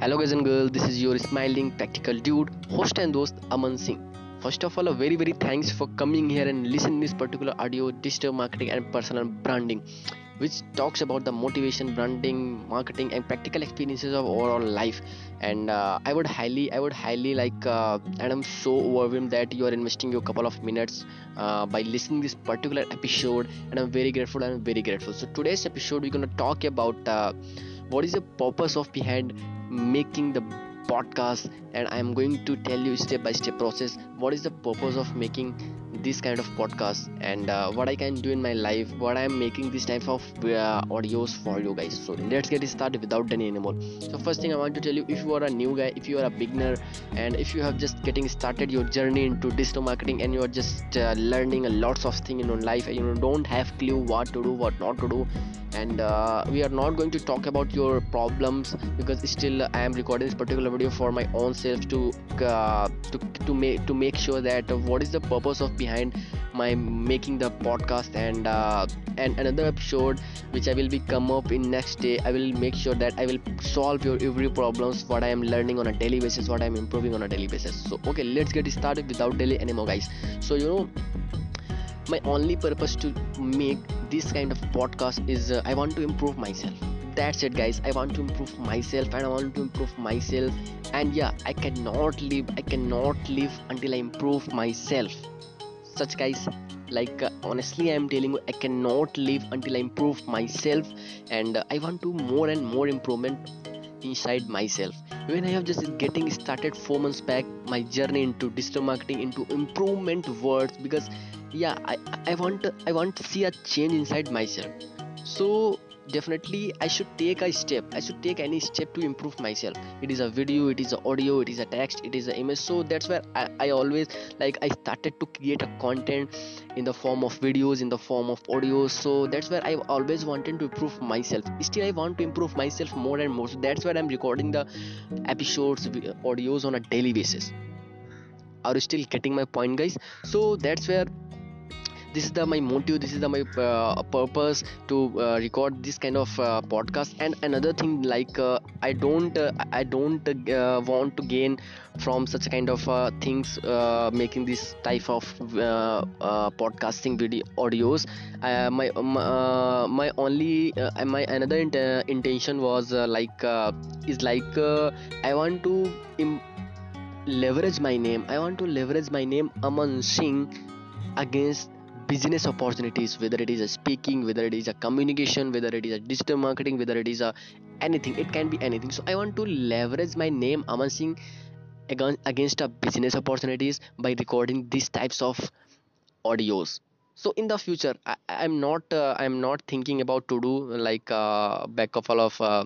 Hello guys and girls, this is your smiling practical dude, host and host Aman Singh. First of all, a very very thanks for coming here and listening this particular audio digital marketing and personal branding, which talks about the motivation, branding, marketing, and practical experiences of overall life. And uh, I would highly, I would highly like, uh, and I'm so overwhelmed that you are investing your couple of minutes uh, by listening this particular episode, and I'm very grateful. I'm very grateful. So today's episode, we're gonna talk about uh, what is the purpose of behind making the podcast? And i'm going to tell you step by step process. What is the purpose of making this kind of podcast? And uh, what i can do in my life what i am making this type of uh, audios for you guys. So let's get started without any anymore. So first thing i want to tell you if you are a new guy if you are a beginner and if you have just getting started your journey into digital marketing and you are just uh, learning a lots of things in your life and you don't have clue what to do what not to do and uh, we are not going to talk about your problems because still i am recording this particular video for my own self to uh, to to make to make sure that what is the purpose of behind my making the podcast and uh, and another episode which i will be come up in next day i will make sure that i will solve your every problems what i am learning on a daily basis what i am improving on a daily basis. So okay let's get started without delay anymore guys. So you know my only purpose to make this kind of podcast is uh, i want to improve myself. That's it guys. I want to improve myself and i want to improve myself. And yeah i cannot live i cannot live until i improve myself. Such guys like uh, honestly i am telling you i cannot live until i improve myself. And uh, i want to more and more improvement inside myself. When i have just getting started four months back my journey into digital marketing into improvement words because yeah i i want i want to see a change inside myself. So definitely i should take a step. I should take any step to improve myself. It is a video it is a audio it is a text it is an image. So that's where I, I always like i started to create a content in the form of videos in the form of audio. So that's where i always wanted to improve myself. Still i want to improve myself more and more. So that's where i'm recording the episodes audios on a daily basis. Are you still getting my point guys? So that's where this is the my motive this is the my uh, purpose to uh, record this kind of uh, podcast. And another thing like uh, i don't uh, i don't uh, want to gain from such kind of things making this type of podcasting video audios. My my only my another int- intention was like is like i want to Im- leverage my name. I want to leverage my name aman singh against business opportunities whether it is a speaking whether it is a communication whether it is a digital marketing whether it is a anything it can be anything. So i want to leverage my name aman singh against a business opportunities by recording these types of audios. So in the future I, am not uh, i'm not thinking about to do like uh, back of all of uh,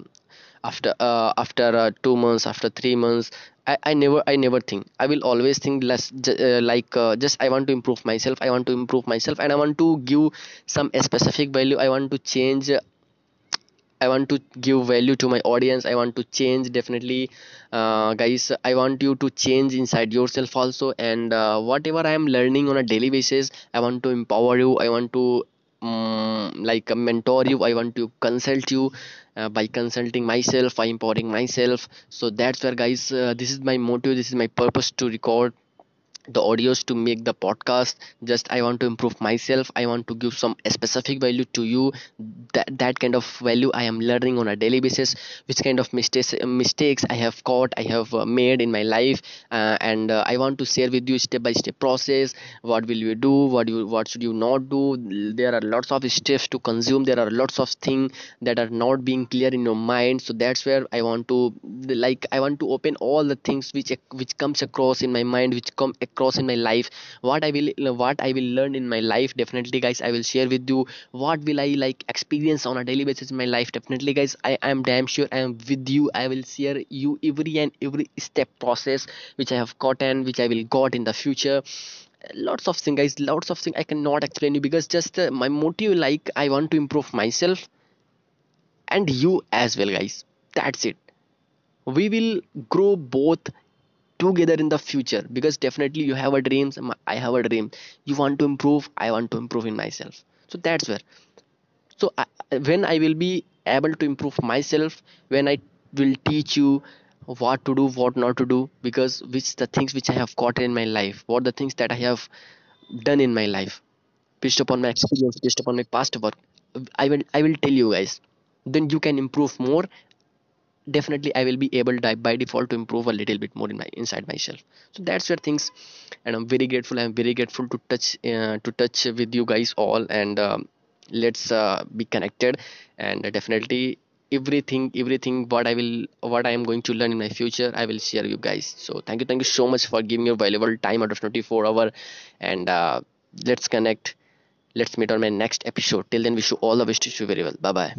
after uh, after uh, two months after three months I, I never i never think i will always think less uh, like uh, just i want to improve myself i want to improve myself and i want to give some specific value i want to change i want to give value to my audience i want to change definitely uh, guys i want you to change inside yourself also and uh, whatever i am learning on a daily basis i want to empower you i want to um, like mentor you i want to consult you uh, by consulting myself by empowering myself. So that's where guys uh, this is my motive this is my purpose to record the audios to make the podcast. Just i want to improve myself. I want to give some specific value to you. That that kind of value i am learning on a daily basis which kind of mistakes mistakes i have caught i have uh, made in my life. Uh, and uh, i want to share with you step by step process. What will you do? What you what should you not do? There are lots of steps to consume. There are lots of things that are not being clear in your mind. So that's where i want to like i want to open all the things which which comes across in my mind which come across in my life what i will what i will learn in my life definitely guys i will share with you what will i like experience on a daily basis in my life definitely guys. I am damn sure i am with you. I will share you every and every step process which i have gotten which i will got in the future. Lots of things guys lots of things i cannot explain you because just uh, my motive like i want to improve myself and you as well guys. That's it. We will grow both together in the future. Because definitely you have a dream i have a dream. You want to improve i want to improve in myself. So that's where. So I, when i will be able to improve myself when i will teach you what to do what not to do because which the things which i have caught in my life what the things that i have done in my life based upon my experience based upon my past work i will i will tell you guys. Then you can improve more definitely i will be able to, by default to improve a little bit more in my inside myself. So that's where things and i'm very grateful i'm very grateful to touch uh, to touch with you guys all and um, let's uh, be connected. And definitely everything everything what i will what i am going to learn in my future i will share you guys. So thank you thank you so much for giving your valuable time out of 24 hour. And uh, let's connect. Let's meet on my next episode. Till then wish you all the best. To you very well. Bye bye